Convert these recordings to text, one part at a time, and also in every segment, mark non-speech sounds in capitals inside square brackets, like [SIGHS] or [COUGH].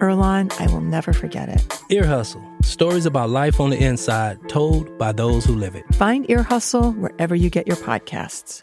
Earlonne, I will never forget it. Ear Hustle stories about life on the inside told by those who live it. Find Ear Hustle wherever you get your podcasts.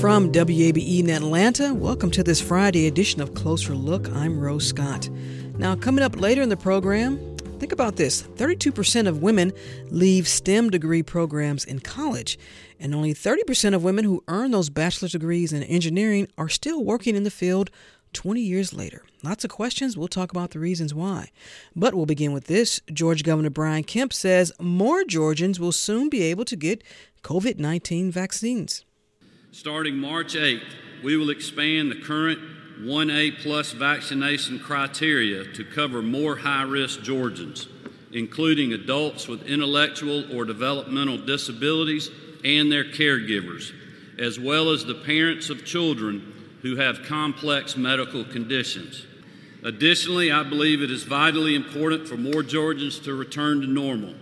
From WABE in Atlanta, welcome to this Friday edition of Closer Look. I'm Rose Scott. Now, coming up later in the program, Think about this 32% of women leave STEM degree programs in college, and only 30% of women who earn those bachelor's degrees in engineering are still working in the field 20 years later. Lots of questions. We'll talk about the reasons why. But we'll begin with this. Georgia Governor Brian Kemp says more Georgians will soon be able to get COVID 19 vaccines. Starting March 8th, we will expand the current 1A plus vaccination criteria to cover more high risk Georgians, including adults with intellectual or developmental disabilities and their caregivers, as well as the parents of children who have complex medical conditions. Additionally, I believe it is vitally important for more Georgians to return to normal.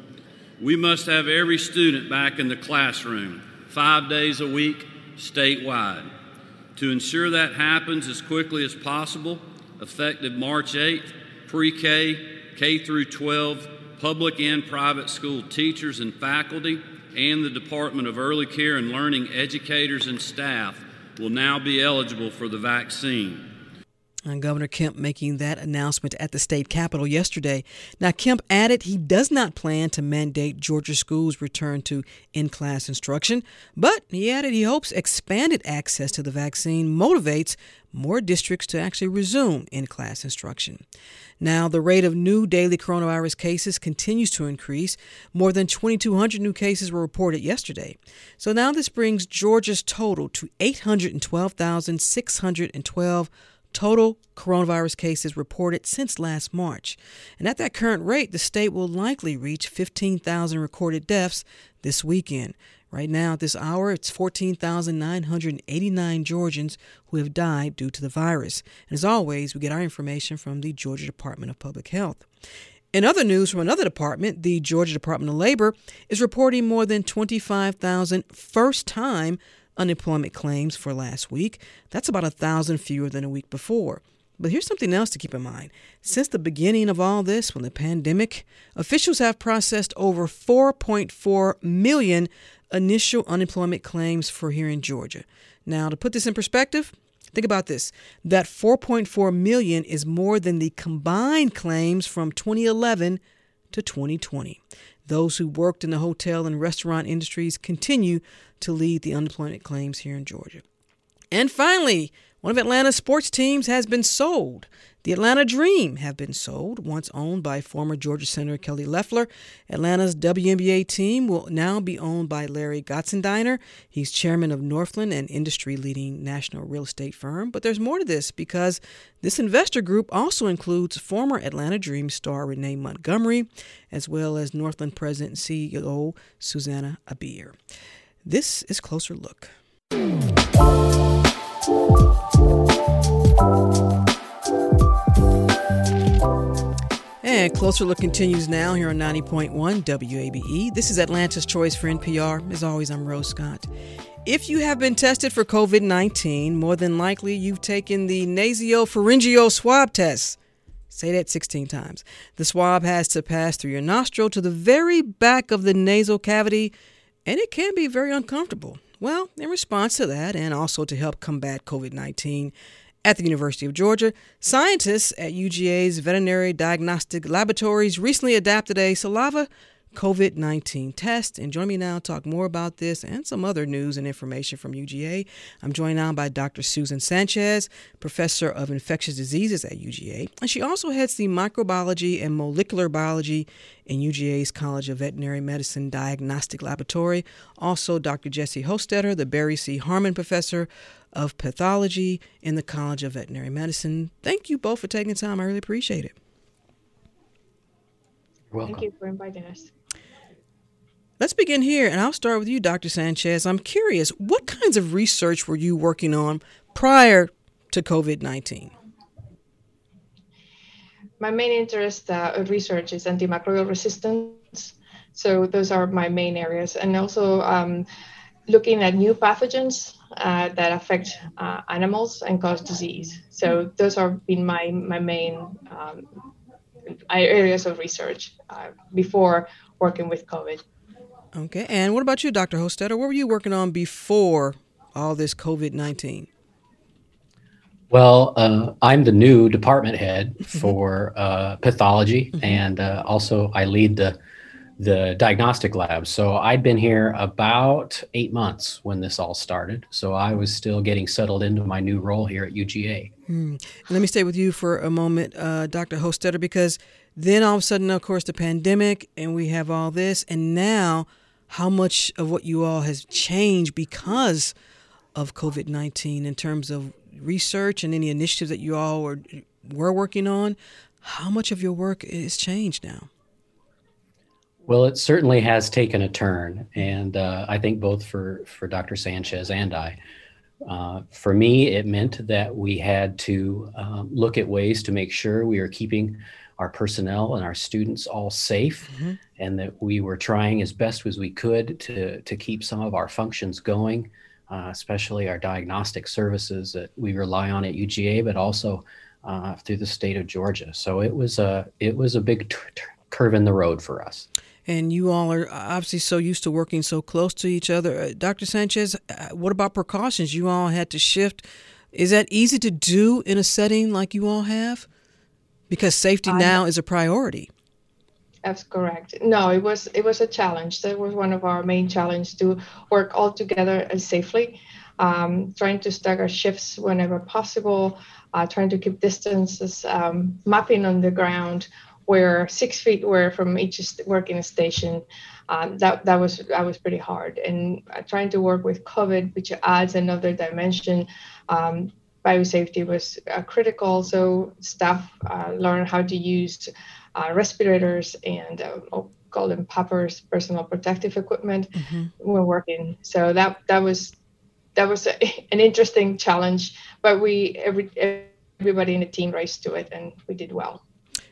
We must have every student back in the classroom five days a week statewide. To ensure that happens as quickly as possible, effective March 8th, pre K, K through 12, public and private school teachers and faculty, and the Department of Early Care and Learning educators and staff will now be eligible for the vaccine. And Governor Kemp making that announcement at the state capitol yesterday. Now, Kemp added he does not plan to mandate Georgia schools return to in class instruction, but he added he hopes expanded access to the vaccine motivates more districts to actually resume in class instruction. Now, the rate of new daily coronavirus cases continues to increase. More than 2,200 new cases were reported yesterday. So now this brings Georgia's total to 812,612 total coronavirus cases reported since last March. And at that current rate, the state will likely reach 15,000 recorded deaths this weekend. Right now, at this hour, it's 14,989 Georgians who have died due to the virus. And as always, we get our information from the Georgia Department of Public Health. In other news from another department, the Georgia Department of Labor is reporting more than 25,000 first time unemployment claims for last week. That's about a thousand fewer than a week before. But here's something else to keep in mind. Since the beginning of all this, when the pandemic, officials have processed over 4.4 million initial unemployment claims for here in Georgia. Now, to put this in perspective, think about this. That 4.4 million is more than the combined claims from 2011 to 2020. Those who worked in the hotel and restaurant industries continue to lead the unemployment claims here in Georgia. And finally, one of Atlanta's sports teams has been sold. The Atlanta Dream have been sold, once owned by former Georgia Senator Kelly Loeffler. Atlanta's WNBA team will now be owned by Larry Gottesdiener. He's chairman of Northland, an industry leading national real estate firm. But there's more to this because this investor group also includes former Atlanta Dream star Renee Montgomery, as well as Northland president and CEO Susanna Abair. This is Closer Look. And Closer Look continues now here on 90.1 WABE. This is Atlanta's Choice for NPR. As always, I'm Rose Scott. If you have been tested for COVID 19, more than likely you've taken the nasopharyngeal swab test. Say that 16 times. The swab has to pass through your nostril to the very back of the nasal cavity and it can be very uncomfortable. Well, in response to that, and also to help combat COVID 19, at the University of Georgia, scientists at UGA's Veterinary Diagnostic Laboratories recently adapted a saliva COVID 19 test. And join me now to talk more about this and some other news and information from UGA. I'm joined now by Dr. Susan Sanchez, professor of infectious diseases at UGA. And she also heads the microbiology and molecular biology in UGA's College of Veterinary Medicine Diagnostic Laboratory. Also, Dr. Jesse Hostetter, the Barry G. Harmon Professor of Pathology in the College of Veterinary Medicine. Thank you both for taking the time. I really appreciate it. welcome. Thank you for inviting us. Let's begin here, and I'll start with you, Dr. Sanchez. I'm curious, what kinds of research were you working on prior to COVID 19? My main interest uh, of research is antimicrobial resistance. So, those are my main areas. And also um, looking at new pathogens uh, that affect uh, animals and cause disease. So, those have been my, my main um, areas of research uh, before working with COVID. Okay. And what about you, Dr. Hostetter? What were you working on before all this COVID 19? Well, uh, I'm the new department head mm-hmm. for uh, pathology, mm-hmm. and uh, also I lead the the diagnostic lab. So I'd been here about eight months when this all started. So I was still getting settled into my new role here at UGA. Hmm. Let me stay with you for a moment, uh, Dr. Hostetter, because then all of a sudden, of course, the pandemic, and we have all this, and now how much of what you all has changed because of COVID 19 in terms of research and any initiatives that you all were, were working on. How much of your work is changed now? Well, it certainly has taken a turn, and uh, I think both for for Dr. Sanchez and I. Uh, for me, it meant that we had to um, look at ways to make sure we are keeping our personnel and our students all safe, mm-hmm. and that we were trying as best as we could to to keep some of our functions going, uh, especially our diagnostic services that we rely on at UGA, but also uh, through the state of Georgia. So it was a it was a big t- t- curve in the road for us. And you all are obviously so used to working so close to each other. Uh, Dr. Sanchez, uh, what about precautions? You all had to shift. Is that easy to do in a setting like you all have? because safety now is a priority. That's correct. No, it was it was a challenge. That was one of our main challenges to work all together and safely, um, trying to stagger shifts whenever possible, uh, trying to keep distances, um, mapping on the ground where six feet were from each working station. Um, that that was that was pretty hard, and trying to work with COVID, which adds another dimension. Um, biosafety was uh, critical. So staff uh, learned how to use uh, respirators and uh, oh, call them PAPRs, personal protective equipment mm-hmm. when working. So that that was that was a, [LAUGHS] an interesting challenge, but we every everybody in the team rose to it, and we did well.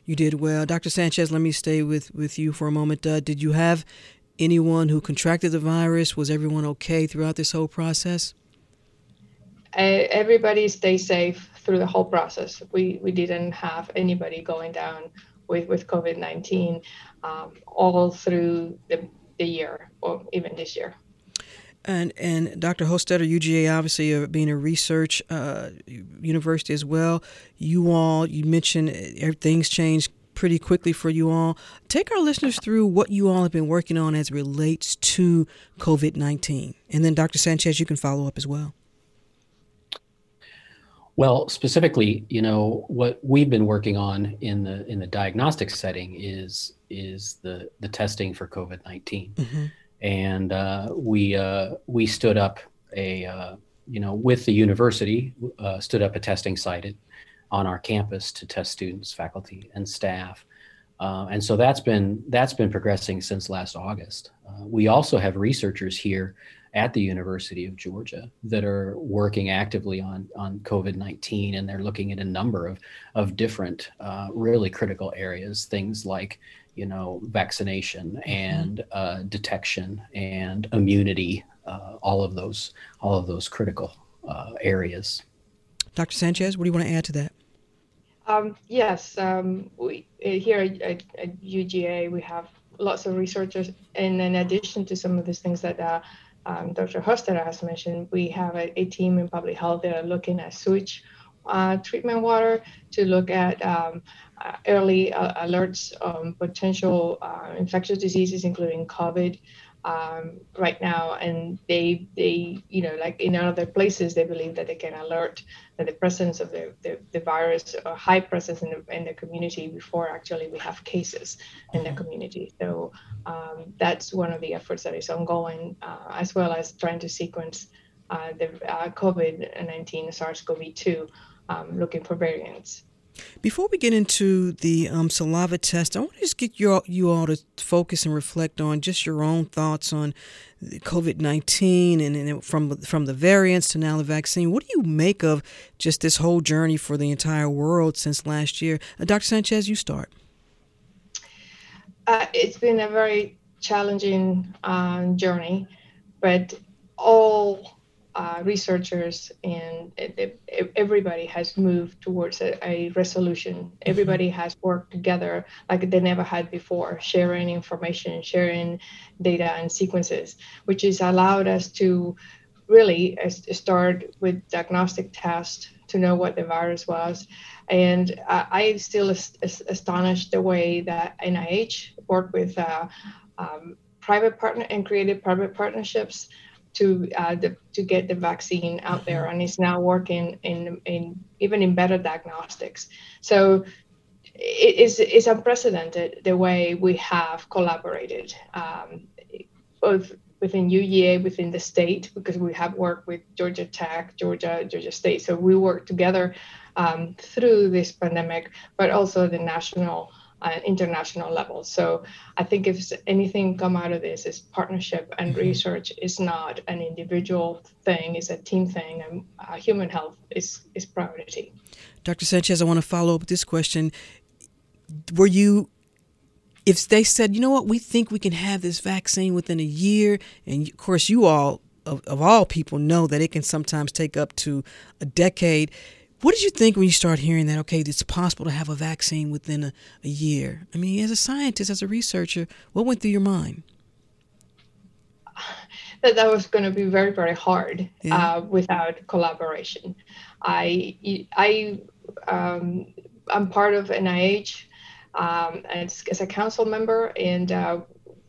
You did well, Dr. Sanchez. Let me stay with with you for a moment. Uh, did you have anyone who contracted the virus? Was everyone okay throughout this whole process? everybody stay safe through the whole process. We we didn't have anybody going down with with COVID nineteen um, all through the the year or even this year. And and Dr. Hostetter, UGA, obviously uh, being a research uh, university as well. You all, you mentioned uh, things changed pretty quickly for you all. Take our listeners through what you all have been working on as relates to COVID nineteen, and then Dr. Sanchez, you can follow up as well. Well, specifically, you know, what we've been working on in the in the diagnostic setting is is the the testing for COVID 19 mm-hmm. And uh, we uh, we stood up a uh, you know with the university uh, stood up a testing site on our campus to test students, faculty, and staff. And so that's been that's been progressing since last August. We also have researchers here at the University of Georgia that are working actively on, on COVID 19, and they're looking at a number of, of different uh, really critical areas, things like you know vaccination mm-hmm. and uh, detection and immunity, uh, all of those all of those critical uh, areas. Dr. Sanchez, what do you want to add to that? Um, yes, um, we here at, at, UGA we have lots of researchers, and in addition to some of these things that uh, um, Dr. Hostetter has mentioned, we have a, a, team in public health that are looking at sewage uh, treatment water to look at um, uh, early uh, alerts on potential uh, infectious diseases, including COVID. Um, right now, and they they you know like in other places they believe that they can alert that the presence of the, the, the virus or high presence in the, in the community before actually we have cases in the community. So um, that's one of the efforts that is ongoing, uh, as well as trying to sequence uh, the uh, COVID-19 SARS-CoV-2, um, looking for variants. Before we get into the um, saliva test, I want to just get you all, you all to focus and reflect on just your own thoughts on COVID nineteen and, and, from from the variants to now the vaccine. What do you make of just this whole journey for the entire world since last year? Uh, Dr. Sanchez, you start. Uh, it's been a very challenging uh, journey, but all uh, researchers and everybody has moved towards a, a, resolution. Everybody has worked together like they never had before, sharing information, sharing data and sequences, which has allowed us to really start with diagnostic tests to know what the virus was. And uh, I still est- astonished the way that NIH worked with uh, um, private partner and created private partnerships to uh, the, to get the vaccine out there, mm-hmm. and it's now working in in even in better diagnostics. So it is it's unprecedented the way we have collaborated, um, both within UGA, within the state, because we have worked with Georgia Tech, Georgia, Georgia State. So we work together um, through this pandemic, but also the national uh, international level. So I think if anything come out of this is partnership and mm-hmm. research is not an individual thing, it's a team thing, and uh, human health is is priority. Dr. Sanchez, I want to follow up with this question. Were you if they said, you know what, we think we can have this vaccine within a year, and of course, you all, of, of all people, know that it can sometimes take up to a decade. What did you think when you start hearing that, okay, it's possible to have a vaccine within a, a year? I mean, as a scientist, as a researcher, what went through your mind? [SIGHS] That that was going to be very, very hard yeah. uh, without collaboration. I, I, um, I'm part of NIH um, as, as, a council member, and uh,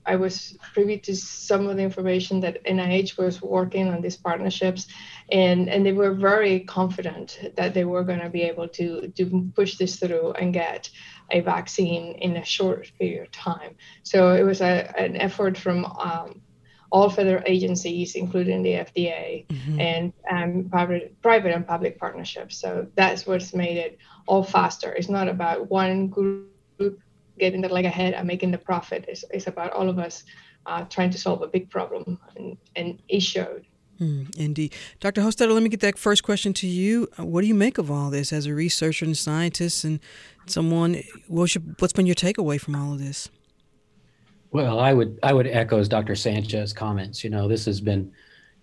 I was privy to some of the information that NIH was working on these partnerships, and, and they were very confident that they were going to be able to, to push this through and get a vaccine in a short period of time. So it was a, an effort from um, all federal agencies, including the FDA, mm-hmm. and um, private, private and public partnerships. So that's what's made it all faster. It's not about one group getting the leg ahead and making the profit. It's, it's about all of us uh, trying to solve a big problem, and, and it showed. Mm, indeed. Dr. Hostetter, let me get that first question to you. Uh, what do you make of all this as a researcher and scientist and someone? What's, your, what's been your takeaway from all of this? Well, I would I would echo Dr. Sanchez's comments. You know, this has been,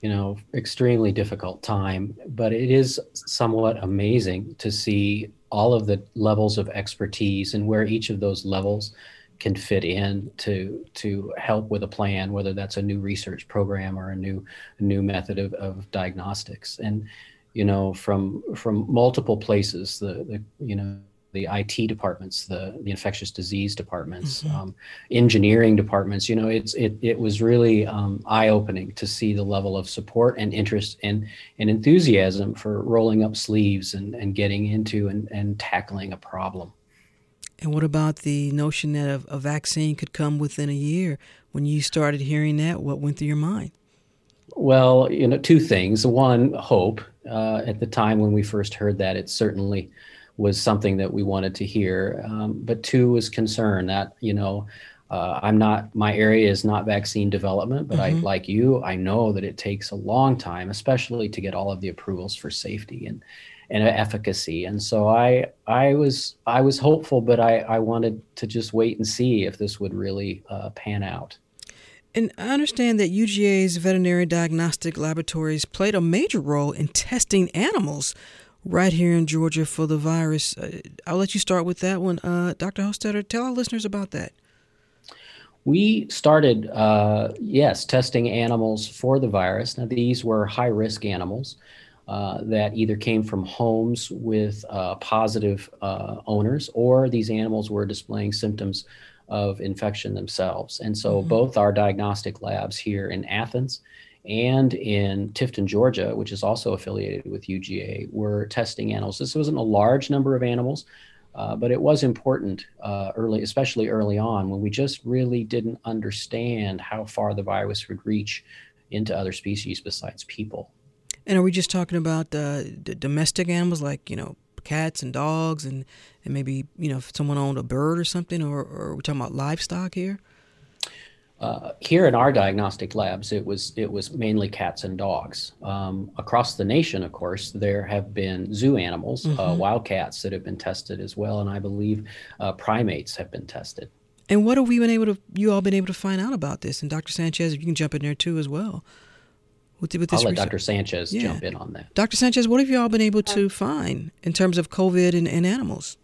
you know, extremely difficult time, but it is somewhat amazing to see all of the levels of expertise and where each of those levels can fit in to to help with a plan, whether that's a new research program or a new new method of, of diagnostics. And you know, from from multiple places, the the you know the IT departments, the the infectious disease departments, mm-hmm. um, engineering departments. You know, it's it it was really um, eye opening to see the level of support and interest and and enthusiasm for rolling up sleeves and and getting into and and tackling a problem. And what about the notion that a, a vaccine could come within a year? When you started hearing that, what went through your mind? Well, you know, two things. One, hope. Uh, at the time when we first heard that, it certainly was something that we wanted to hear. Um, but two was concern that, you know, uh, I'm not, my area is not vaccine development, but mm-hmm. I, like you, I know that it takes a long time, especially to get all of the approvals for safety and, and efficacy. And so I, I was, I was hopeful, but I, I wanted to just wait and see if this would really uh, pan out. And I understand that UGA's veterinary diagnostic laboratories played a major role in testing animals right here in Georgia for the virus. Uh, I'll let you start with that one. Uh, Dr. Hostetter, tell our listeners about that. We started, uh, yes, testing animals for the virus. Now, these were high risk animals. uh, that either came from homes with uh, positive uh, owners or these animals were displaying symptoms of infection themselves. And so mm-hmm. both our diagnostic labs here in Athens and in Tifton, Georgia, which is also affiliated with UGA, were testing animals. This wasn't a large number of animals, uh, but it was important uh, early, especially early on, when we just really didn't understand how far the virus would reach into other species besides people. And are we just talking about uh, the domestic animals like you know cats and dogs and and maybe you know if someone owned a bird or something, or, or are we talking about livestock here? Uh, here in our diagnostic labs, it was it was mainly cats and dogs. Um, across the nation, of course, there have been zoo animals, uh, mm-hmm. uh, wild cats that have been tested as well, and I believe uh, primates have been tested. And what have we been able to? You all been able to find out about this? And Dr. Sanchez, if you can jump in there too as well. With, with I'll let research. Dr. Sanchez yeah. jump in on that. Dr. Sanchez, what have you all been able to find in terms of COVID and, and animals?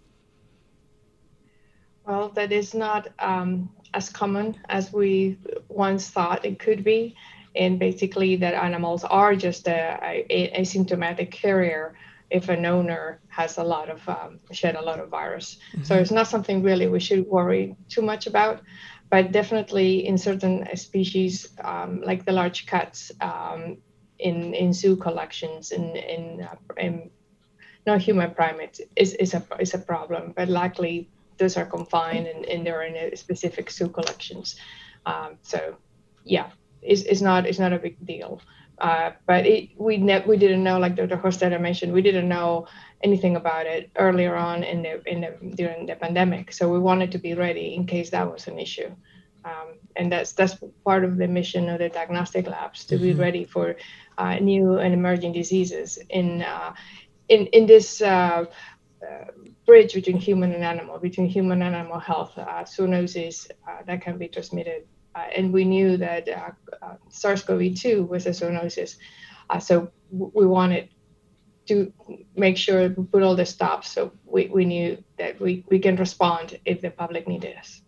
Well, that is not um, as common as we once thought it could be. And basically, that animals are just a, a, asymptomatic carrier if an owner has a lot of um, shed a lot of virus. Mm-hmm. So it's not something really we should worry too much about. But definitely, in certain species, um, like the large cats um, in in zoo collections, in in, uh, in no human primates, is, is a is a problem. But likely those are confined and, and they're in specific zoo collections. Um, so yeah, it's, it's not it's not a big deal. Uh, but it, we ne- we didn't know, like Dr. Hostetter mentioned, we didn't know anything about it earlier on in the in the during the pandemic. So we wanted to be ready in case that was an issue. Um, and that's that's part of the mission of the diagnostic labs to mm-hmm. be ready for uh, new and emerging diseases in uh, in in this uh, uh, bridge between human and animal, between human and animal health, uh, zoonosis uh, that can be transmitted. Uh, and we knew that uh, uh, SARS-CoV-2 was a zoonosis, so w- we wanted to make sure we put all the stops so we, we knew that we, we can respond if the public needed us.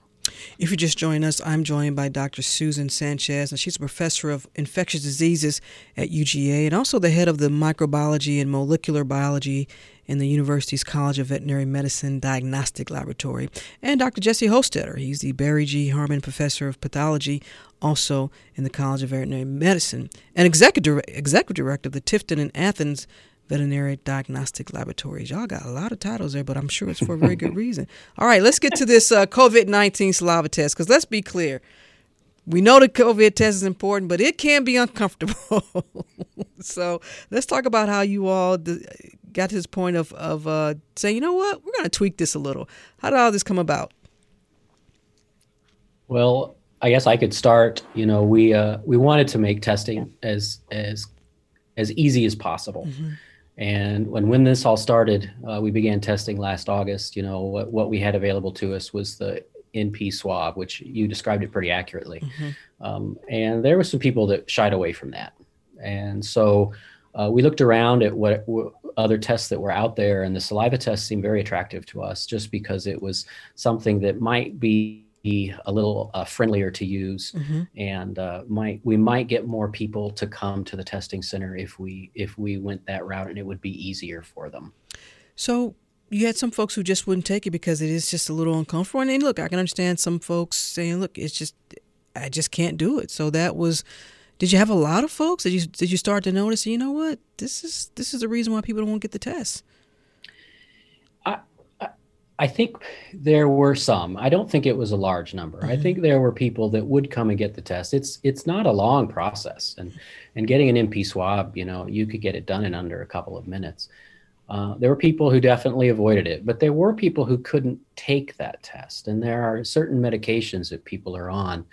If you just join us, I'm joined by Dr. Susan Sanchez, and she's a professor of infectious diseases at UGA and also the head of the microbiology and molecular biology in the university's College of Veterinary Medicine Diagnostic Laboratory, and Dr. Jesse Hostetter. He's the Barry G. Harmon Professor of Pathology, also in the College of Veterinary Medicine, and executive, executive director of the Tifton and Athens Veterinary Diagnostic Laboratories. Y'all got a lot of titles there, but I'm sure it's for a very good reason. [LAUGHS] All right, let's get to this uh, COVID 19 saliva test because let's be clear. We know the COVID test is important, but it can be uncomfortable. [LAUGHS] so let's talk about how you all got to this point of, of uh, saying, you know what, we're going to tweak this a little. How did all this come about? Well, I guess I could start. You know, we uh, we wanted to make testing as as as easy as possible. Mm-hmm. And when when this all started, uh, we began testing last August. You know, what what we had available to us was the NP swab, which you described it pretty accurately. Mm-hmm. Um, and there were some people that shied away from that. And so uh, we looked around at what, what, other tests that were out there, and the saliva test seemed very attractive to us just because it was something that might be a little uh, friendlier to use, mm-hmm. and uh, might we might get more people to come to the testing center if we if we went that route, and it would be easier for them. So you had some folks who just wouldn't take it because it is just a little uncomfortable. And look, I can understand some folks saying, "Look, it's just I just can't do it." So that was did you have a lot of folks? Did you did you start to notice? You know what? This is this is the reason why people don't want to get the test. I, think there were some. I don't think it was a large number. Mm-hmm. I think there were people that would come and get the test. It's it's not a long process, and and getting an NP swab, you know, you could get it done in under a couple of minutes. Uh, there were people who definitely avoided it, but there were people who couldn't take that test, and there are certain medications that people are on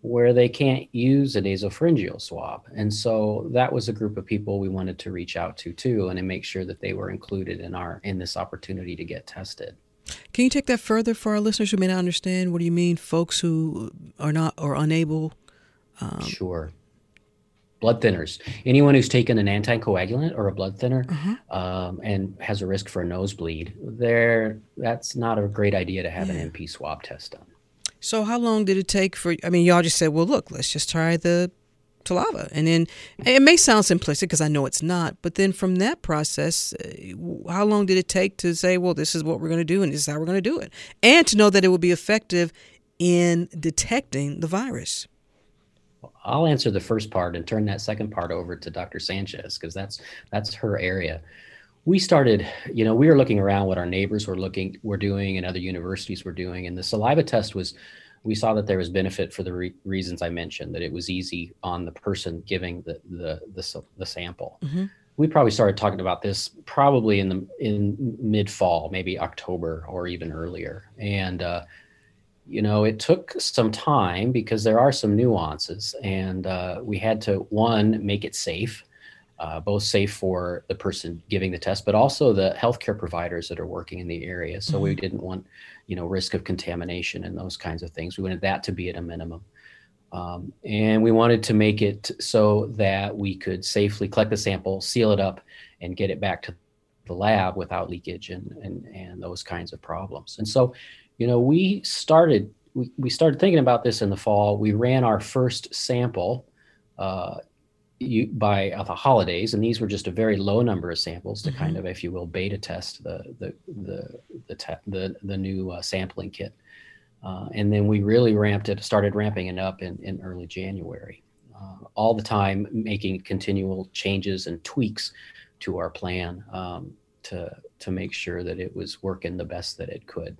where they can't use a nasopharyngeal swab. And so that was a group of people we wanted to reach out to too and to make sure that they were included in our in this opportunity to get tested. Can you take that further for our listeners who may not understand? What do you mean, folks who are not or unable? Um, sure. Blood thinners. Anyone who's taken an anticoagulant or a blood thinner uh-huh. um, and has a risk for a nosebleed, there that's not a great idea to have yeah. an NP swab test done. So how long did it take for? I mean, y'all just said, "Well, look, let's just try the saliva. And then it may sound simplistic because I know it's not, but then from that process, uh, how long did it take to say, well, this is what we're going to do and this is how we're going to do it? And to know that it will be effective in detecting the virus? I'll answer the first part and turn that second part over to Dr. Sanchez because that's that's her area. We started, you know, we were looking around what our neighbors were looking were doing and other universities were doing, and the saliva test was. We saw that there was benefit for the re- reasons I mentioned. That it was easy on the person giving the the the, the sample. Mm-hmm. We probably started talking about this probably in the in mid fall, maybe October or even earlier, and. Uh, you know, it took some time because there are some nuances, and uh, we had to one make it safe, uh, both safe for the person giving the test, but also the healthcare providers that are working in the area. So mm-hmm. we didn't want, you know, risk of contamination and those kinds of things. We wanted that to be at a minimum. Um, and we wanted to make it so that we could safely collect the sample, seal it up, and get it back to the lab without leakage and, and, and those kinds of problems. And so you know, we started we, we started thinking about this in the fall. We ran our first sample uh, you, by uh, the holidays, and these were just a very low number of samples to mm-hmm. kind of, if you will, beta test the the the the te- the, the new uh, sampling kit. Uh, and then we really ramped it, started ramping it up in, in early January. Uh, all the time making continual changes and tweaks to our plan um, to to make sure that it was working the best that it could.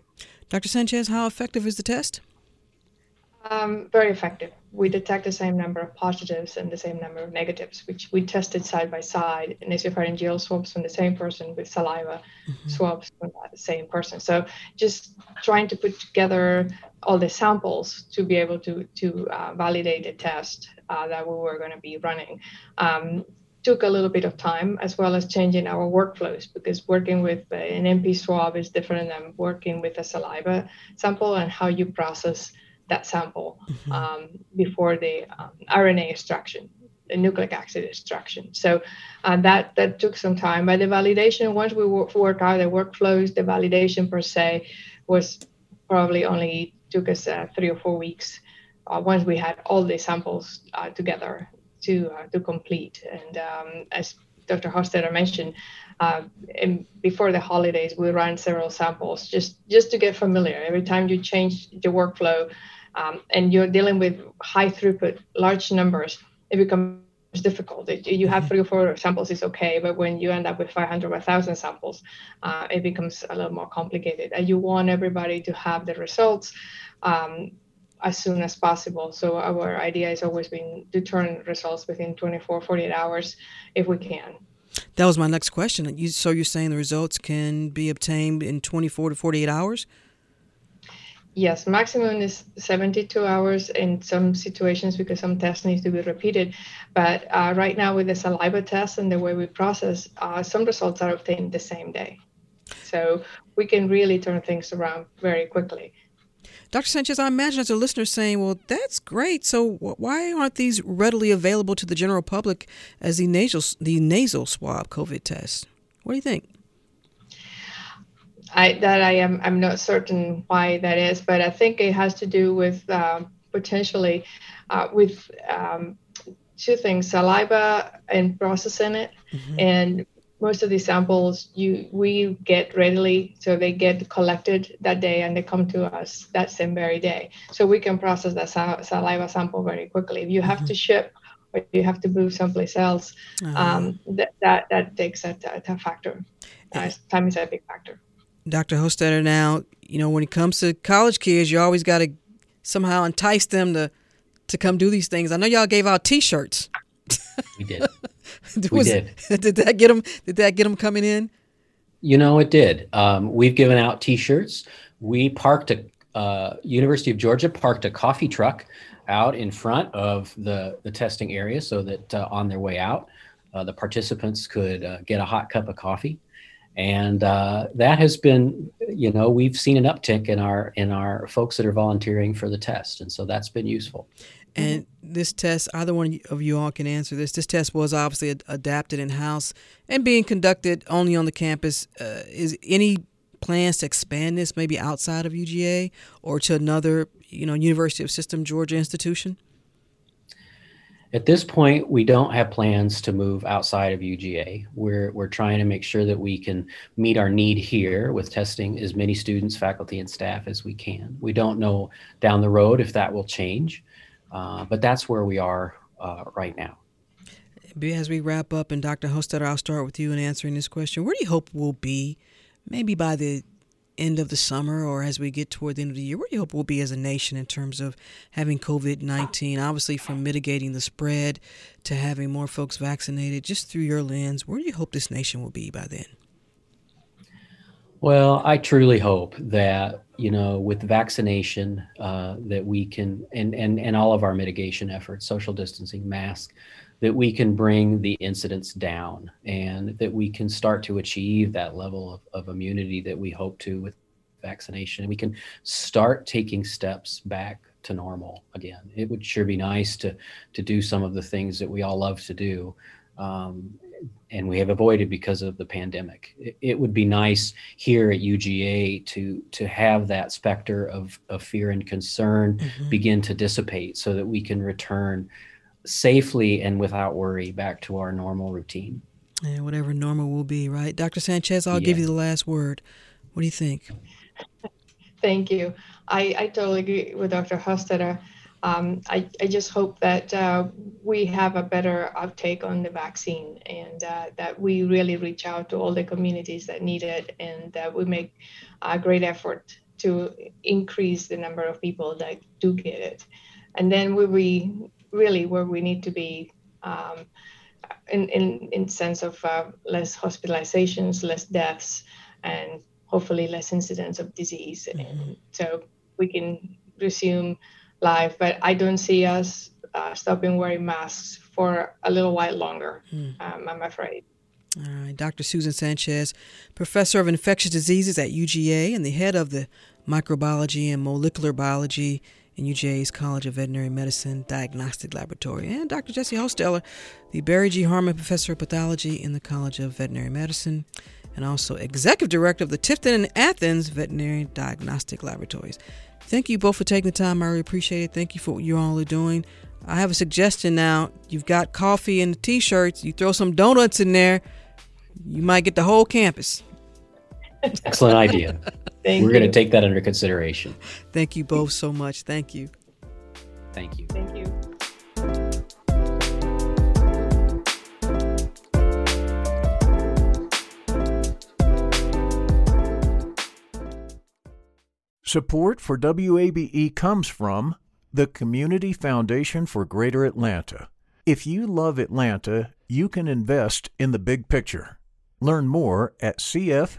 Dr. Sanchez, how effective is the test? Um, very effective. We detect the same number of positives and the same number of negatives, which we tested side by side, nasopharyngeal swabs from the same person with saliva mm-hmm. swabs from the same person. So just trying to put together all the samples to be able to to uh, validate the test uh, that we were going to be running. Um, took a little bit of time as well as changing our workflows because working with an NP swab is different than working with a saliva sample and how you process that sample mm-hmm. um, before the um, RNA extraction, the nucleic acid extraction. So uh, that that took some time. But the validation, once we work, work out the workflows, the validation per se was probably only took us uh, three or four weeks. Uh, once we had all the samples uh, together to uh, to complete. And um, as Dr. Hostetter mentioned, uh, before the holidays, we ran several samples just just to get familiar. Every time you change the workflow um, and you're dealing with high throughput, large numbers, it becomes difficult. It, you have mm-hmm. three or four samples it's okay, but when you end up with 500 or 1,000 samples, uh, it becomes a little more complicated. And you want everybody to have the results. Um, as soon as possible. So our idea has always been to turn results within 24, 48 hours if we can. That was my next question. You, so you're saying the results can be obtained in 24 to 48 hours? Yes, maximum is 72 hours in some situations because some tests need to be repeated. But uh, right now, with the saliva test and the way we process, uh, some results are obtained the same day. So we can really turn things around very quickly. Dr. Sanchez, I imagine as a listener saying, well, that's great. So why aren't these readily available to the general public as the nasal, the nasal swab COVID test? What do you think? I, that I am I'm not certain why that is, but I think it has to do with um, potentially uh, with um, two things: saliva and processing it, mm-hmm. and most of these samples you we get readily so they get collected that day and they come to us that same very day so we can process that saliva sample very quickly if you have mm-hmm. to ship or you have to move someplace else uh-huh. um, that, that that takes a, a, a factor uh, time is a big factor dr hostetter now you know when it comes to college kids you always got to somehow entice them to to come do these things i know y'all gave out t-shirts we did [LAUGHS] we did. [LAUGHS] did that get them? Did that get them coming in? You know, it did. Um, we've given out T-shirts. We parked a uh, University of Georgia parked a coffee truck out in front of the the testing area, so that uh, on their way out, uh, the participants could uh, get a hot cup of coffee, and uh, that has been, you know, we've seen an uptick in our in our folks that are volunteering for the test, and so that's been useful. And this test, either one of you all can answer this. This test was obviously ad- adapted in house and being conducted only on the campus. Uh, is any plans to expand this maybe outside of UGA or to another, you know, University of System Georgia institution? At this point, we don't have plans to move outside of UGA. We're, we're trying to make sure that we can meet our need here with testing as many students, faculty, and staff as we can. We don't know down the road if that will change, uh, but that's where we are uh, right now. As we wrap up, and Dr. Hostetter, I'll start with you in answering this question. Where do you hope we'll be maybe by the end of the summer or as we get toward the end of the year? Where do you hope we'll be as a nation in terms of having COVID 19? Obviously, from mitigating the spread to having more folks vaccinated, just through your lens, where do you hope this nation will be by then? Well, I truly hope that you know, with vaccination, uh, that we can, and and and all of our mitigation efforts, social distancing, mask, that we can bring the incidence down and that we can start to achieve that level of, of immunity that we hope to with vaccination. And we can start taking steps back to normal again. It would sure be nice to to do some of the things that we all love to do. Um, and we have avoided because of the pandemic. It, it, would be nice here at UGA to to have that specter of, of fear and concern mm-hmm. begin to dissipate so that we can return safely and without worry back to our normal routine. And whatever normal will be, right? Dr. Sanchez, I'll yeah. give you the last word. What do you think? [LAUGHS] Thank you. I, I totally agree with Dr. Hostetter. Um, I, I just hope that uh, we have a better uptake on the vaccine and uh, that we really reach out to all the communities that need it and that we make a great effort to increase the number of people that do get it. And then we, we really where we need to be um, in, in, in sense of uh, less hospitalizations, less deaths, and hopefully less incidents of disease. Mm-hmm. so we can resume life, but I don't see us uh, stopping wearing masks for a little while longer, mm. um, I'm afraid. All right, Dr. Susan Sanchez, professor of infectious diseases at UGA and the head of the microbiology and molecular biology in UGA's College of Veterinary Medicine Diagnostic Laboratory, and Dr. Jesse Hostetter, the Barry G. Harmon Professor of Pathology in the College of Veterinary Medicine, and also Executive Director of the Tifton and Athens Veterinary Diagnostic Laboratories. Thank you both for taking the time. I really appreciate it. Thank you for what you all are doing. I have a suggestion now. You've got coffee and t shirts, you throw some donuts in there, you might get the whole campus. Excellent idea. [LAUGHS] Thank We're going to take that under consideration. Thank you both so much. Thank you. Thank you. Thank you. Support for WABE comes from the Community Foundation for Greater Atlanta. If you love Atlanta, you can invest in the big picture. Learn more at CF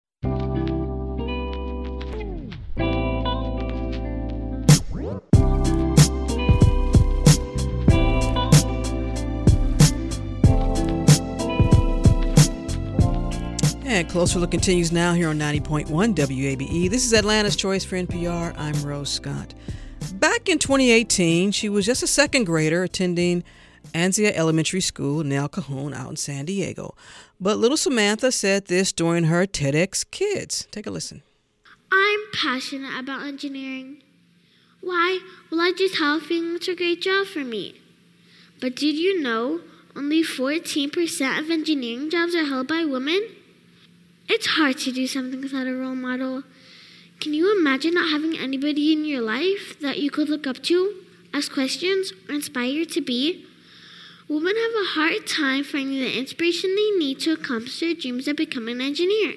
And Closer Look continues now here on 90.1 WABE. This is Atlanta's Choice for NPR. I'm Rose Scott. Back in 2018, she was just a second grader attending Anzia Elementary School in El Cajon out in San Diego. But little Samantha said this during her TEDx Kids. Take a listen. I'm passionate about engineering. Why? Well, I just have a feeling it's a great job for me. But did you know only 14% of engineering jobs are held by women? It's hard to do something without a role model. Can you imagine not having anybody in your life that you could look up to, ask questions, or inspire to be? Women have a hard time finding the inspiration they need to accomplish their dreams of becoming an engineer.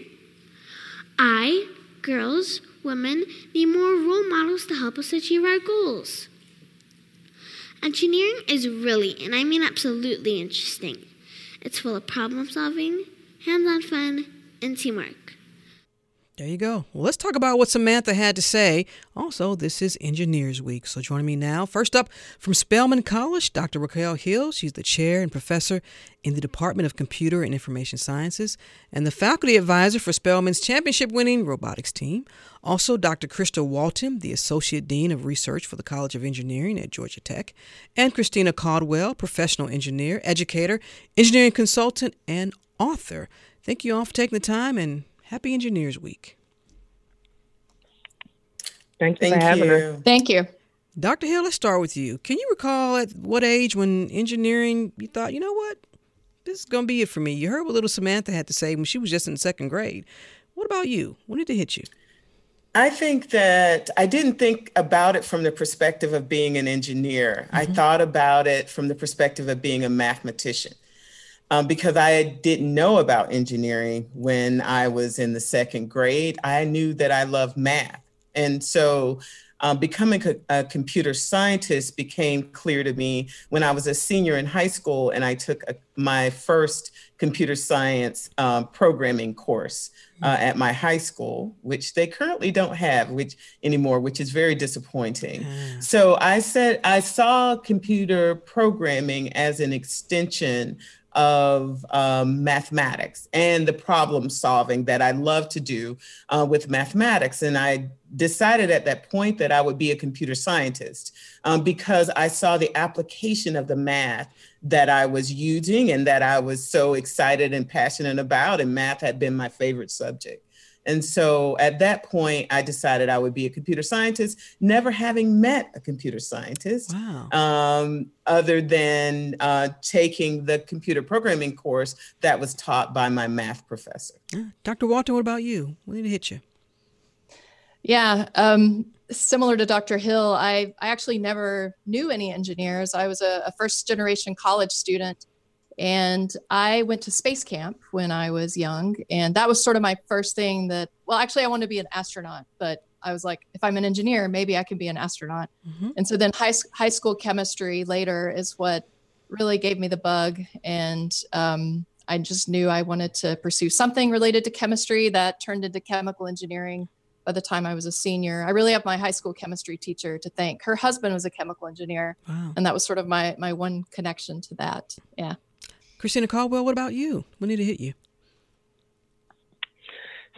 I, girls, women, need more role models to help us achieve our goals. Engineering is really, and I mean absolutely interesting. It's full of problem solving, hands on fun, and teamwork. There you go. Well, let's talk about what Samantha had to say. Also, this is Engineers Week. So joining me now, first up from Spelman College, Dr. Raquel Hill. She's the chair and professor in the Department of Computer and Information Sciences and the faculty advisor for Spelman's championship winning robotics team. Also, Dr. Krista Walton, the associate dean of research for the College of Engineering at Georgia Tech, and Christina Caldwell, professional engineer, educator, engineering consultant, and author. Thank you all for taking the time and Happy Engineers Week. Thank you Thank for having you. us. Thank you. Dr. Hill, let's start with you. Can you recall at what age when engineering you thought, you know what, this is going to be it for me? You heard what little Samantha had to say when she was just in second grade. What about you? When did it hit you? I think that I didn't think about it from the perspective of being an engineer. Mm-hmm. I thought about it from the perspective of being a mathematician um, because I didn't know about engineering when I was in the second grade. I knew that I loved math. And so um, becoming a, a, computer scientist became clear to me when I was a senior in high school and I took a, my first computer science um, programming course uh, at my high school, which they currently don't have which anymore, which is very disappointing. So I said I saw computer programming as an extension of um, mathematics and the problem solving that I love to do uh, with mathematics. And I decided at that point that I would be a computer scientist um, because I saw the application of the math that I was using and that I was so excited and passionate about. And math had been my favorite subject. And so at that point, I decided I would be a computer scientist, never having met a computer scientist, wow. um, other than uh, taking the computer programming course that was taught by my math professor. Dr. Walton, what about you? We did it hit you? Yeah, um, similar to Dr. Hill, I, I actually never knew any engineers. I was a, a first generation college student and I went to space camp when I was young. And that was sort of my first thing that, well, actually, I wanted to be an astronaut, but I was like, if I'm an engineer, maybe I can be an astronaut. Mm-hmm. And so then high, high school chemistry later is what really gave me the bug. And um, I just knew I wanted to pursue something related to chemistry that turned into chemical engineering by the time I was a senior. I really have my high school chemistry teacher to thank. Her husband was a chemical engineer, wow. and that was sort of my my one connection to that. Yeah. Christina Caldwell, what about you? When did it hit you?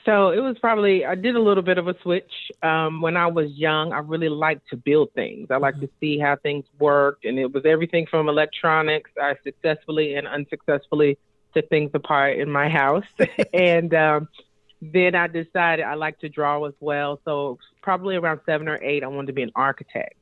So it was probably I did a little bit of a switch. Um, when I was young, I really liked to build things. I liked mm-hmm. to see how things worked, and it was everything from electronics. I successfully and unsuccessfully took things apart in my house, [LAUGHS] and um, then I decided I like to draw as well. So probably around seven or eight, I wanted to be an architect.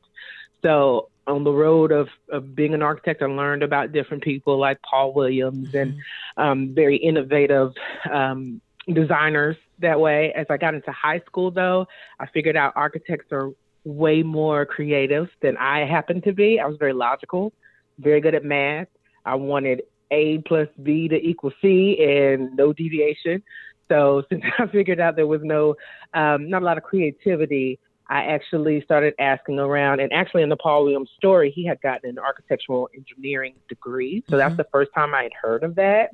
So on the road of, of being an architect, I learned about different people like Paul Williams mm-hmm. and um, very innovative um, designers that way. As I got into high school, though, I figured out architects are way more creative than I happened to be. I was very logical, very good at math. I wanted A plus B to equal C and no deviation. So [LAUGHS] since I figured out there was no, um, not a lot of creativity, I actually started asking around, and actually in the Paul Williams story, he had gotten an architectural engineering degree. So mm-hmm. that's the first time I had heard of that.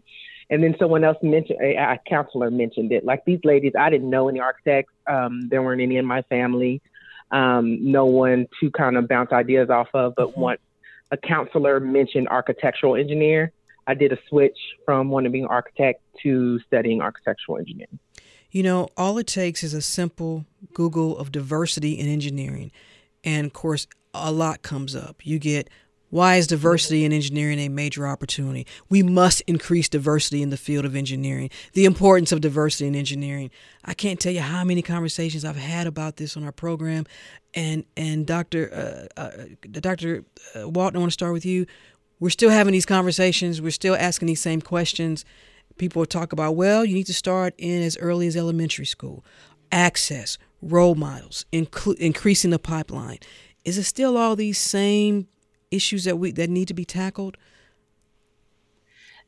And then someone else mentioned, a, a counselor mentioned it. Like these ladies, I didn't know any architects. Um, there weren't any in my family. Um, no one to kind of bounce ideas off of. But mm-hmm. once a counselor mentioned architectural engineer, I did a switch from wanting to be an architect to studying architectural engineering. You know, all it takes is a simple Google of diversity in engineering. And of course, a lot comes up. You get why is diversity in engineering a major opportunity? We must increase diversity in the field of engineering. The importance of diversity in engineering. I can't tell you how many conversations I've had about this on our program. And and Dr. Uh, uh, Dr. Uh, Walton, I want to start with you. We're still having these conversations. We're still asking these same questions people talk about, well, you need to start in as early as elementary school, access, role models, increasing the pipeline. Is it still all these same issues that we that need to be tackled?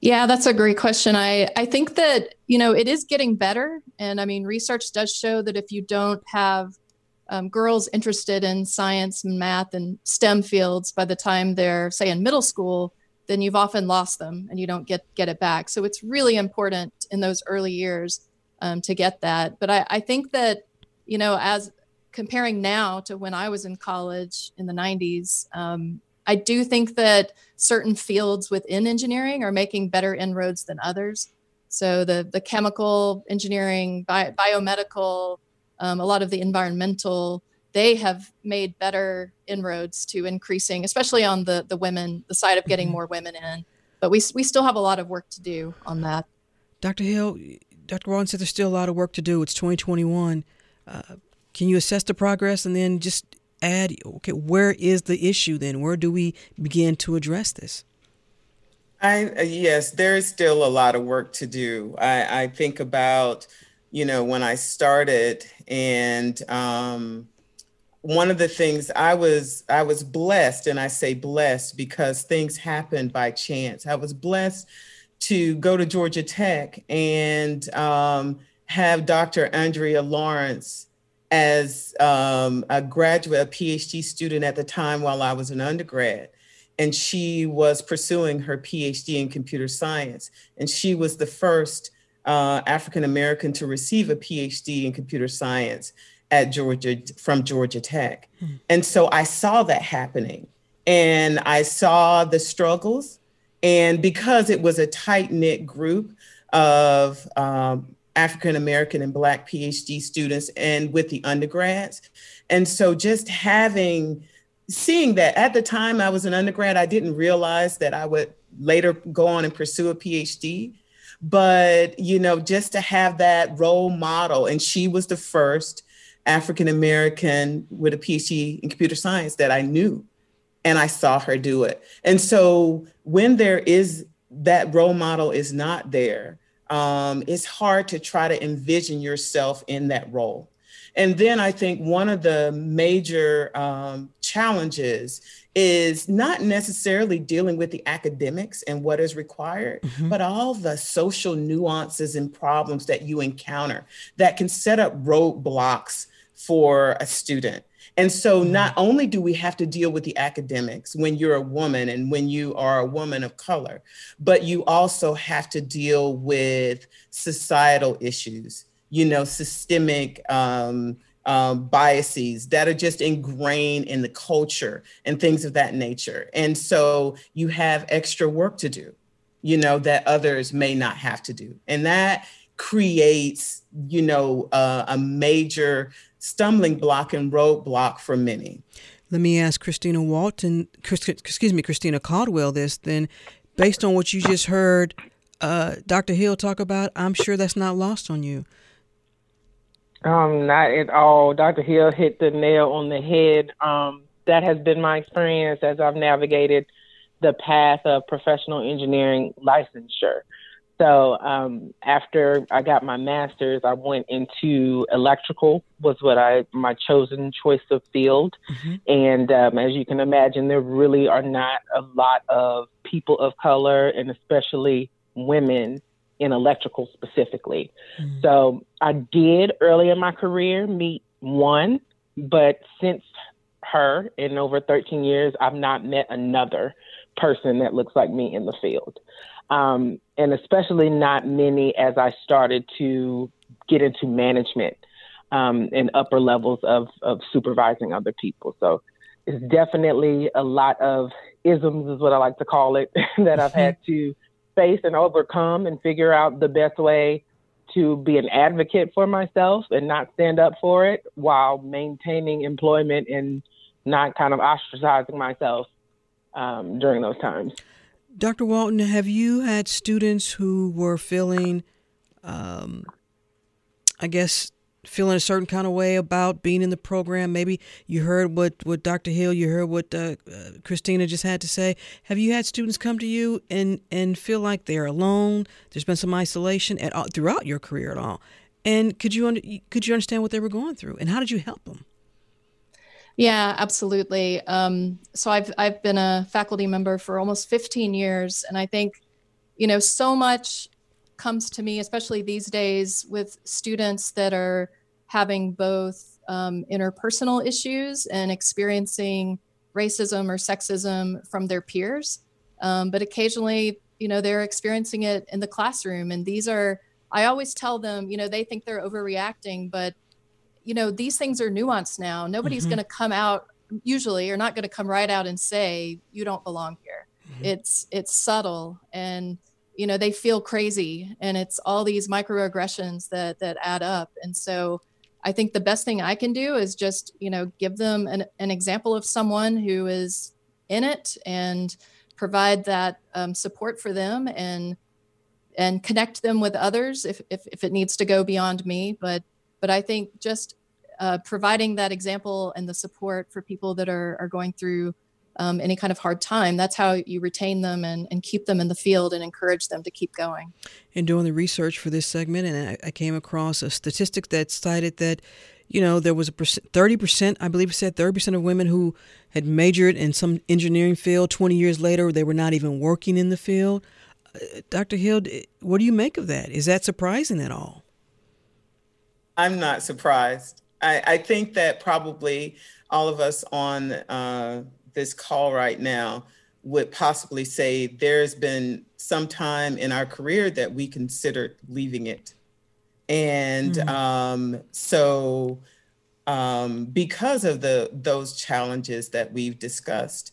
Yeah, that's a great question. I, I think that, you know, it is getting better. And I mean, research does show that if you don't have um, girls interested in science and math and STEM fields by the time they're, say, in middle school, then you've often lost them and you don't get get it back. So it's really important in those early years um, to get that. But I, I think that, you know, as comparing now to when I was in college in the 90s, um, I do think that certain fields within engineering are making better inroads than others. So the the chemical engineering, bi- biomedical, um, a lot of the environmental, they have made better inroads to increasing, especially on the the women, the side of getting mm-hmm. more women in. But we we still have a lot of work to do on that. Dr. Hill, Dr. Walton said there's still a lot of work to do. It's 2021. Uh, can you assess the progress and then just add, okay, where is the issue then? Where do we begin to address this? I uh, yes, there is still a lot of work to do. I, I think about, you know, when I started, and um, one of the things I was I was blessed, and I say blessed because things happened by chance. I was blessed to go to Georgia Tech and um, have Dr. Andrea Lawrence as um, a graduate, a PhD student at the time while I was an undergrad. And she was pursuing her PhD in computer science. And she was the first uh, African American to receive a PhD in computer science at Georgia from Georgia Tech. Hmm. And so I saw that happening. And I saw the struggles. And because it was a tight knit group of um, African American and Black PhD students and with the undergrads. And so just having, seeing that at the time I was an undergrad, I didn't realize that I would later go on and pursue a PhD. But, you know, just to have that role model, and she was the first African American with a PhD in computer science that I knew. And I saw her do it. And so when there is that role model is not there, um, it's hard to try to envision yourself in that role. And then I think one of the major um, challenges is not necessarily dealing with the academics and what is required, mm-hmm. but all the social nuances and problems that you encounter that can set up roadblocks for a student. And so, mm-hmm. not only do we have to deal with the academics when you're a woman and when you are a woman of color, but you also have to deal with societal issues, you know, systemic um, um, biases that are just ingrained in the culture and things of that nature. And so, you have extra work to do, you know, that others may not have to do. And that creates, you know, uh, a major stumbling block and roadblock for many. Let me ask Christina Walton, excuse me, Christina Caldwell, this then. Based on what you just heard uh, Dr. Hill talk about, I'm sure that's not lost on you. Um, not at all. Dr. Hill hit the nail on the head. Um, that has been my experience as I've navigated the path of professional engineering licensure. So um, after I got my master's, I went into electrical was what I my chosen choice of field, mm-hmm. and um, as you can imagine, there really are not a lot of people of color and especially women in electrical specifically. Mm-hmm. So I did early in my career meet one, but since her in over 13 years, I've not met another person that looks like me in the field um, and especially not many as I started to get into management um, and upper levels of, of supervising other people. So it's definitely a lot of isms, is what I like to call it, [LAUGHS] that I've had [LAUGHS] to face and overcome and figure out the best way to be an advocate for myself and not stand up for it while maintaining employment and not kind of ostracizing myself um, during those times. Dr. Walton, have you had students who were feeling, um, I guess, feeling a certain kind of way about being in the program? Maybe you heard what, what Dr. Hill, you heard what uh, uh, Christina just had to say. Have you had students come to you and, and feel like they're alone? There's been some isolation at all, throughout your career at all. And could you, could you understand what they were going through? And how did you help them? Yeah, absolutely. Um, so I've I've been a faculty member for almost 15 years, and I think, you know, so much comes to me, especially these days, with students that are having both um, interpersonal issues and experiencing racism or sexism from their peers, um, but occasionally, you know, they're experiencing it in the classroom, and these are I always tell them, you know, they think they're overreacting, but you know, these things are nuanced now. Nobody's mm-hmm. going to come out usually are not going to come right out and say you don't belong here. Mm-hmm. It's it's subtle and you know they feel crazy and it's all these microaggressions that that add up and so i think the best thing i can do is just you know give them an, an example of someone who is in it and provide that um, support for them and and connect them with others if, if, if it needs to go beyond me but but i think just uh, providing that example and the support for people that are, are going through um, any kind of hard time that's how you retain them and, and keep them in the field and encourage them to keep going in doing the research for this segment and I, I came across a statistic that cited that you know, there was a percent, 30%, I believe it said 30% of women who had majored in some engineering field 20 years later, they were not even working in the field. Uh, Dr. Hill, what do you make of that? Is that surprising at all? I'm not surprised. I, I think that probably all of us on uh, this call right now would possibly say there's been some time in our career that we considered leaving it and mm-hmm. um, so um, because of the those challenges that we've discussed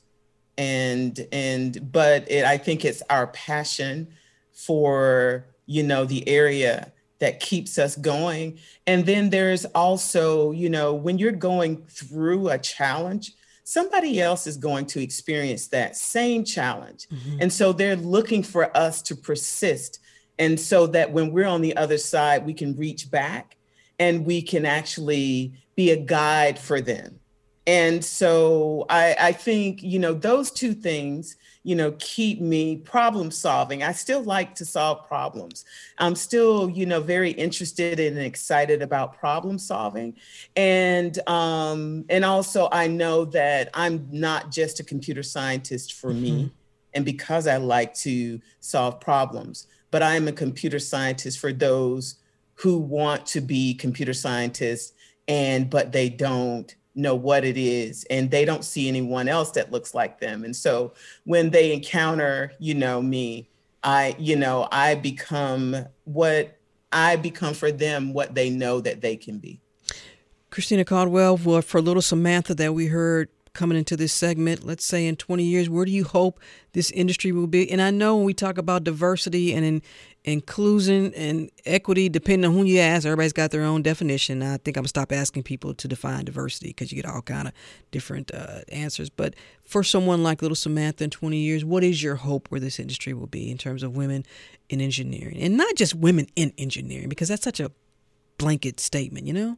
and and but it, i think it's our passion for you know the area that keeps us going and then there's also you know when you're going through a challenge somebody else is going to experience that same challenge mm-hmm. and so they're looking for us to persist and so that when we're on the other side, we can reach back and we can actually be a guide for them. And so I, I think, you know, those two things, you know, keep me problem solving. I still like to solve problems. I'm still, you know, very interested and excited about problem solving. And um, and also I know that I'm not just a computer scientist for mm-hmm. me. And because I like to solve problems, but I am a computer scientist for those who want to be computer scientists and but they don't know what it is and they don't see anyone else that looks like them. And so when they encounter you know me i you know i become what i become for them what they know that they can be. Christina caldwell for little samantha that we heard coming into this segment, let's say in 20 years, where do you hope this industry will be? And I know when we talk about diversity and in, inclusion and equity, depending on who you ask, everybody's got their own definition. I think I'm gonna stop asking people to define diversity because you get all kind of different uh, answers. But for someone like little Samantha in 20 years, what is your hope where this industry will be in terms of women in engineering, and not just women in engineering, because that's such a blanket statement, you know?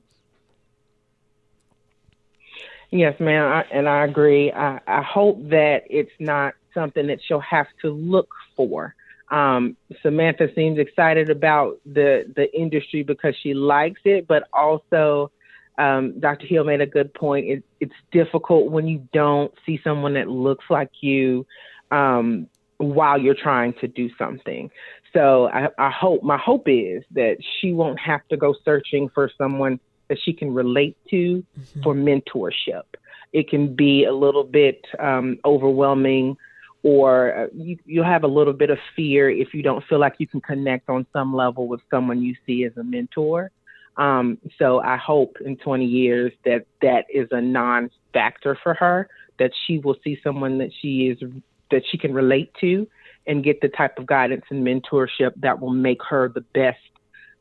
Yes, ma'am, I, and I agree. I, I hope that it's not something that she'll have to look for. Um, Samantha seems excited about the the industry because she likes it, but also um, Dr. Hill made a good point. It, it's difficult when you don't see someone that looks like you um, while you're trying to do something. So I, I hope my hope is that she won't have to go searching for someone that she can relate to mm-hmm. for mentorship. It can be a little bit um, overwhelming, or uh, you, you'll have a little bit of fear if you don't feel like you can connect on some level with someone you see as a mentor. Um, so I hope in 20 years that that is a non-factor for her. That she will see someone that she is that she can relate to, and get the type of guidance and mentorship that will make her the best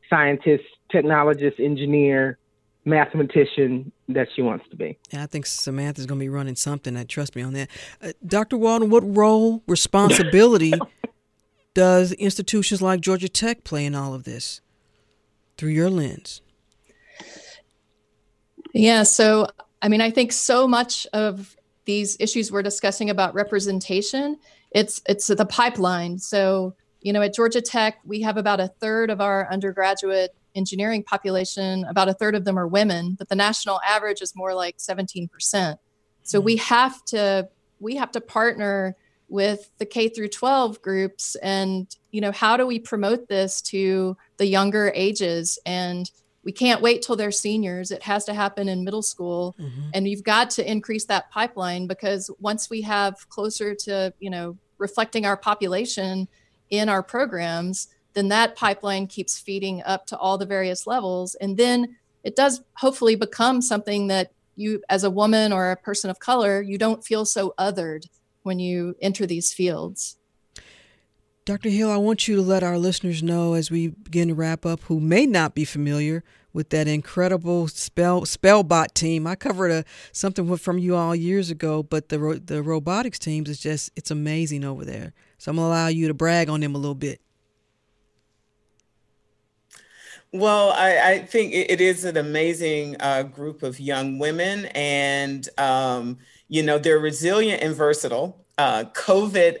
scientist, technologist, engineer, mathematician that she wants to be. Yeah, I think Samantha's going to be running something. I trust me on that. Uh, Dr. Walton, what role, responsibility [LAUGHS] does institutions like Georgia Tech play in all of this through your lens? Yeah, so I mean, I think so much of these issues we're discussing about representation, it's it's the pipeline. So, you know, at Georgia Tech, we have about a third of our undergraduate engineering population, about a third of them are women, but the national average is more like 17%. So we have to we have to partner with the K through 12 groups and you know how do we promote this to the younger ages and we can't wait till they're seniors it has to happen in middle school mm-hmm. and you've got to increase that pipeline because once we have closer to you know reflecting our population in our programs then that pipeline keeps feeding up to all the various levels. And then it does hopefully become something that you, as a woman or a person of color, you don't feel so othered when you enter these fields. Dr. Hill, I want you to let our listeners know as we begin to wrap up who may not be familiar with that incredible spell SpelBot team. I covered a something from you all years ago, but the the robotics teams is just it's amazing over there. So I'm gonna allow you to brag on them a little bit. Well, I, I think it is an amazing uh, group of young women, and um, you know they're resilient and versatile. Uh, COVID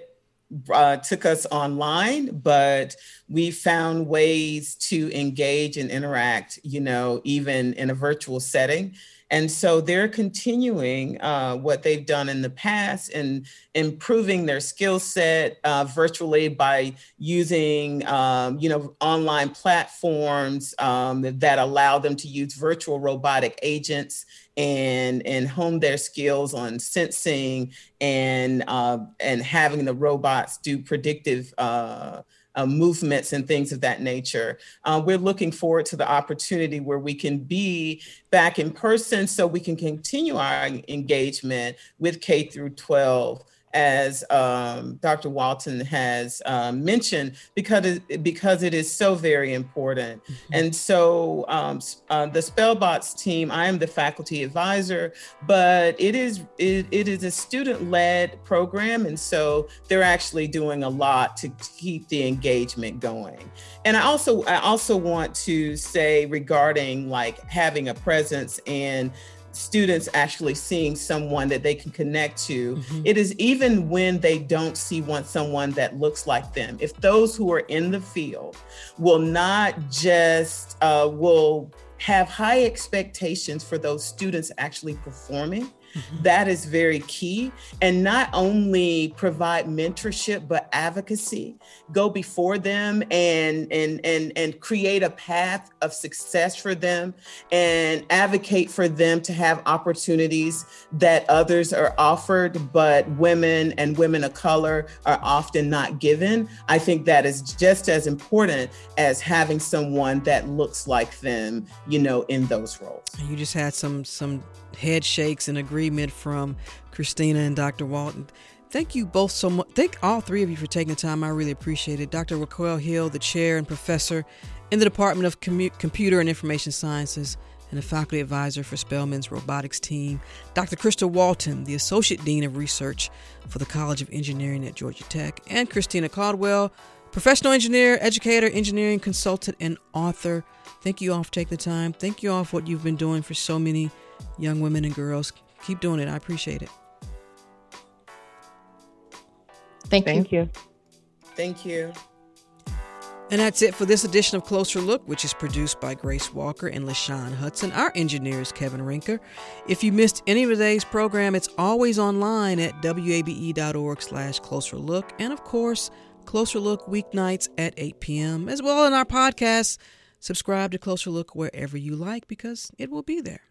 uh, took us online, but we found ways to engage and interact, you know, even in a virtual setting. And so they're continuing uh, what they've done in the past and improving their skill set uh, virtually by using, um, you know, online platforms um, that allow them to use virtual robotic agents and and hone their skills on sensing and uh, and having the robots do predictive uh, uh, movements and things of that nature. Uh, we're looking forward to the opportunity where we can be back in person so we can continue our engagement with K through 12 as um, Dr. Walton has um, mentioned, because it, because it is so very important. Mm-hmm. And so um, uh, the SpelBots team, I am the faculty advisor, but it is it, it is a student-led program, and so they're actually doing a lot to keep the engagement going. And I also I also want to say regarding like having a presence and students actually seeing someone that they can connect to. Mm-hmm. It is even when they don't see one someone that looks like them. If those who are in the field will not just uh, will have high expectations for those students actually performing. Mm-hmm. That is very key. And not only provide mentorship, but advocacy. Go before them and and and and create a path of success for them and advocate for them to have opportunities that others are offered, but women and women of color are often not given. I think that is just as important as having someone that looks like them, you know, in those roles. You just had some some head shakes and agreement from Christina and Dr. Walton. Thank you both so much. Thank all three of you for taking the time. I really appreciate it. Dr. Raquel Hill, the chair and professor in the Department of Computer and Information Sciences and a faculty advisor for Spelman's robotics team. Dr. Krista Walton, the associate dean of research for the College of Engineering at Georgia Tech, and Christina Caldwell, professional engineer, educator, engineering consultant, and author. Thank you all for taking the time. Thank you all for what you've been doing for so many young women and girls. Keep doing it. I appreciate it. Thank, you. Thank you. you. Thank you. And that's it for this edition of Closer Look, which is produced by Grace Walker and LaShawn Hudson. Our engineer is Kevin Rinker. If you missed any of today's program, it's always online at wabe.org slash closer look. And of course, Closer Look weeknights at 8 p.m. as well in our podcast. Subscribe to Closer Look wherever you like because it will be there.